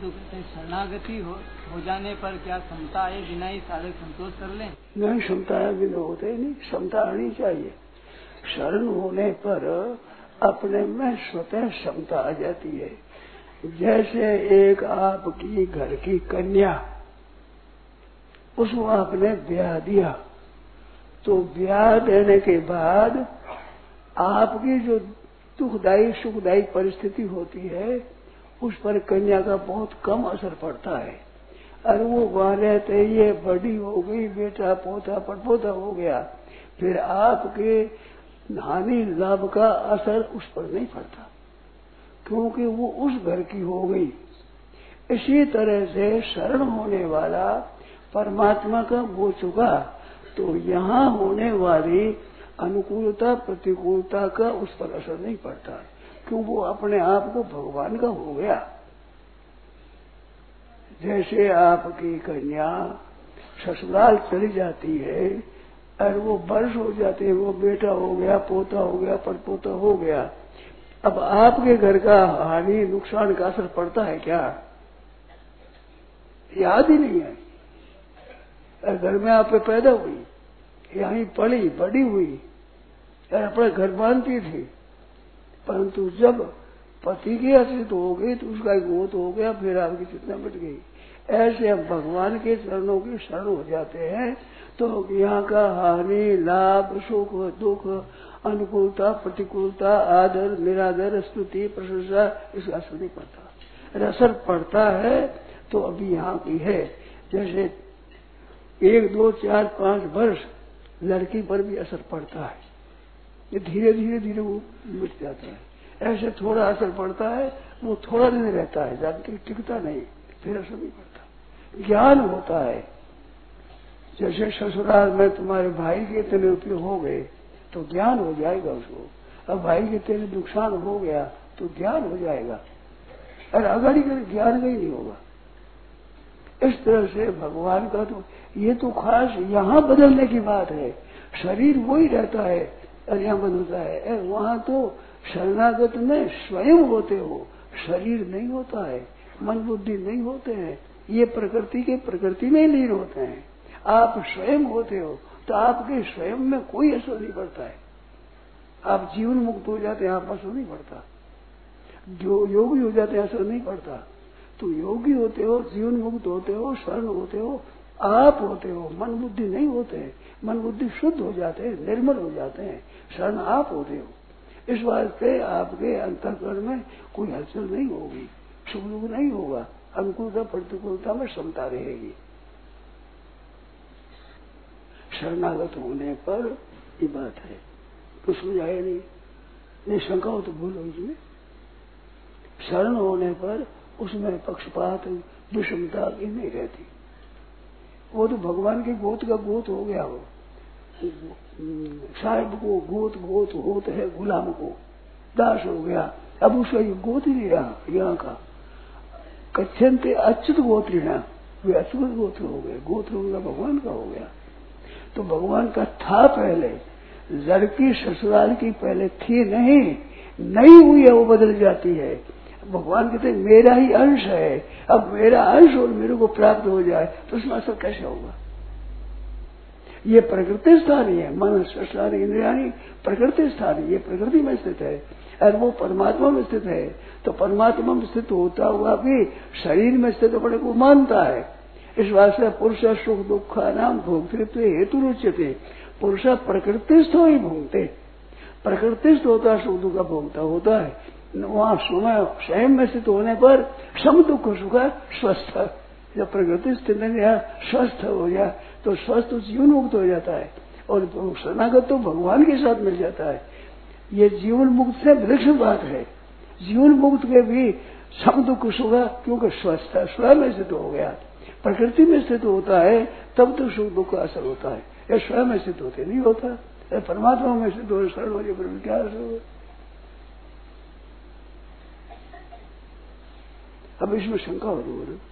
तो कहते शरणागति हो, हो जाने पर क्या क्षमता आए बिना ही साधक संतोष कर ले? नहीं क्षमता है बिना होते ही नहीं क्षमता आनी चाहिए। शरण होने पर अपने में स्वतः क्षमता आ जाती है। जैसे एक आपकी घर की कन्या उसको आपने ब्याह दिया तो ब्याह देने के बाद आपकी जो दुखदायी सुखदायी परिस्थिति होती है उस पर कन्या का बहुत कम असर पड़ता है। और वो वहाँ रहते ये बड़ी हो गई, बेटा पोता पटपोता हो गया। फिर आपके हानि लाभ का असर उस पर नहीं पड़ता, क्योंकि वो उस घर की हो गई। इसी तरह से शरण होने वाला परमात्मा का हो चुका तो यहाँ होने वाली अनुकूलता, प्रतिकूलता का उस पर असर नहीं पड़ता। क्यों वो अपने आप को भगवान का हो गया? जैसे आपकी कन्या ससुराल चली जाती है, और वो वर्ष हो जाते हैं, वो बेटा हो गया, पोता हो गया, परपोता हो गया। अब आपके घर का हानि, नुकसान का असर पड़ता है क्या? याद ही नहीं है और घर में आप पैदा हुई, यहीं पड़ी बड़ी हुई, और अपना घर बांधती थी। परंतु जब पति की अस्तित्व हो गई तो उसका गोत हो गया, फिर आपकी चितना मिट गई। ऐसे हम भगवान के चरणों की शरण हो जाते हैं तो यहाँ का हानि, लाभ, सुख, दुख, अनुकूलता, प्रतिकूलता, आदर, निरादर, स्तुति, प्रशंसा, इसका असर नहीं पड़ता। असर पड़ता है तो अभी यहाँ की है। जैसे एक, दो, चार, पाँच वर्ष लड़की पर भी असर पड़ता है। ये धीरे धीरे धीरे वो मिट जाता है। ऐसे थोड़ा असर पड़ता है, वो थोड़ा दिन रहता है जाके टिकता नहीं, फिर असर नहीं पड़ता। ज्ञान होता है। जैसे ससुराल में तुम्हारे भाई के इतने रुपये हो गए तो ज्ञान हो जाएगा उसको। अब भाई के तेरे नुकसान हो गया तो ज्ञान हो जाएगा। और अगर ज्ञान का नहीं होगा, इस तरह से भगवान का तो ये तो खास यहाँ बदलने की बात है। शरीर वही रहता है यहाँ बदलता है। वहाँ तो शरणागत में स्वयं होते हो। शरीर नहीं होता है, मन बुद्धि नहीं होते हैं। ये प्रकृति के प्रकृति में ही लीन होते हैं। आप स्वयं होते हो तो आपके स्वयं में कोई असर नहीं पड़ता है। आप जीवन मुक्त हो जाते हैं आप असर नहीं पड़ता। जो योगी हो जाते हैं, असर नहीं पड़ता। तो योगी होते हो, जीवन मुक्त होते हो स्वर्ण होते हो आप होते हो, मन बुद्धि नहीं होते हैं मन बुद्धि शुद्ध हो जाते हैं, निर्मल हो जाते हैं, शरण आप होते हो। इस वास्ते आपके अंतकरण में कोई हलचल नहीं होगी सुख नहीं होगा, अनुकूलता, प्रतिकूलता में क्षमता रहेगी। शरणागत होने पर ये बात है तो समझाया नहीं? नहीं, शंका हो तो भूलो इसमें। शरण होने पर उसमें पक्षपात, विषमता की नहीं रहती। वो तो भगवान के गोत का गोत हो गया वो। साहिब को गोत गोत, होत है गुलाम को। दास हो गया। अब उसका ये गोत ही नहीं रहा, यहाँ का। कच्छन थे अच्युत गोत्रिणा। वे अच्युत गोत्र हो गए। गोत्र उनका भगवान का हो गया। तो भगवान का था पहले। लड़की ससुराल की पहले थी नहीं नहीं हुई है, वो बदल जाती है। भगवान कहते मेरा ही अंश है। अब मेरा अंश और मेरे को प्राप्त हो जाए तो उसमें असर कैसे होगा? ये प्रकृति स्थानीय है, मन ससुराल इंद्रियाणी प्रकृति स्थानीय ये प्रकृति में स्थित है। और वो परमात्मा में स्थित है तो परमात्मा में स्थित होता हुआ भी शरीर में स्थित होने को मानता है। इस वास्ते पुरुष सुख दुख नाम भोक्तृत्व हेतु रुचते पुरुष प्रकृतिस्थ ही भोगते। प्रकृतिस्थ होता सुख दुख का भोगता होता है। वहाँ समय स्वयं में स्थित होने पर सम दुख सुख स्वस्थ जब प्रकृति स्थित गया स्वस्थ हो गया तो स्वस्थ जीवन मुक्त हो जाता है। और शरणागत तो भगवान के साथ मिल जाता है। ये जीवन मुक्त से वृक्ष बात है। जीवन मुक्त के भी सम दुख सुख क्योंकि स्वस्थ है स्वयं में स्थित हो गया। प्रकृति में स्थित होता है, तब तो सुख दुख का असर होता है। यह स्वयं स्थित होते नहीं होता। परमात्मा में स्थित हो शरण हो जाए क्या असर होगा? अब इसमें शंका हो। रही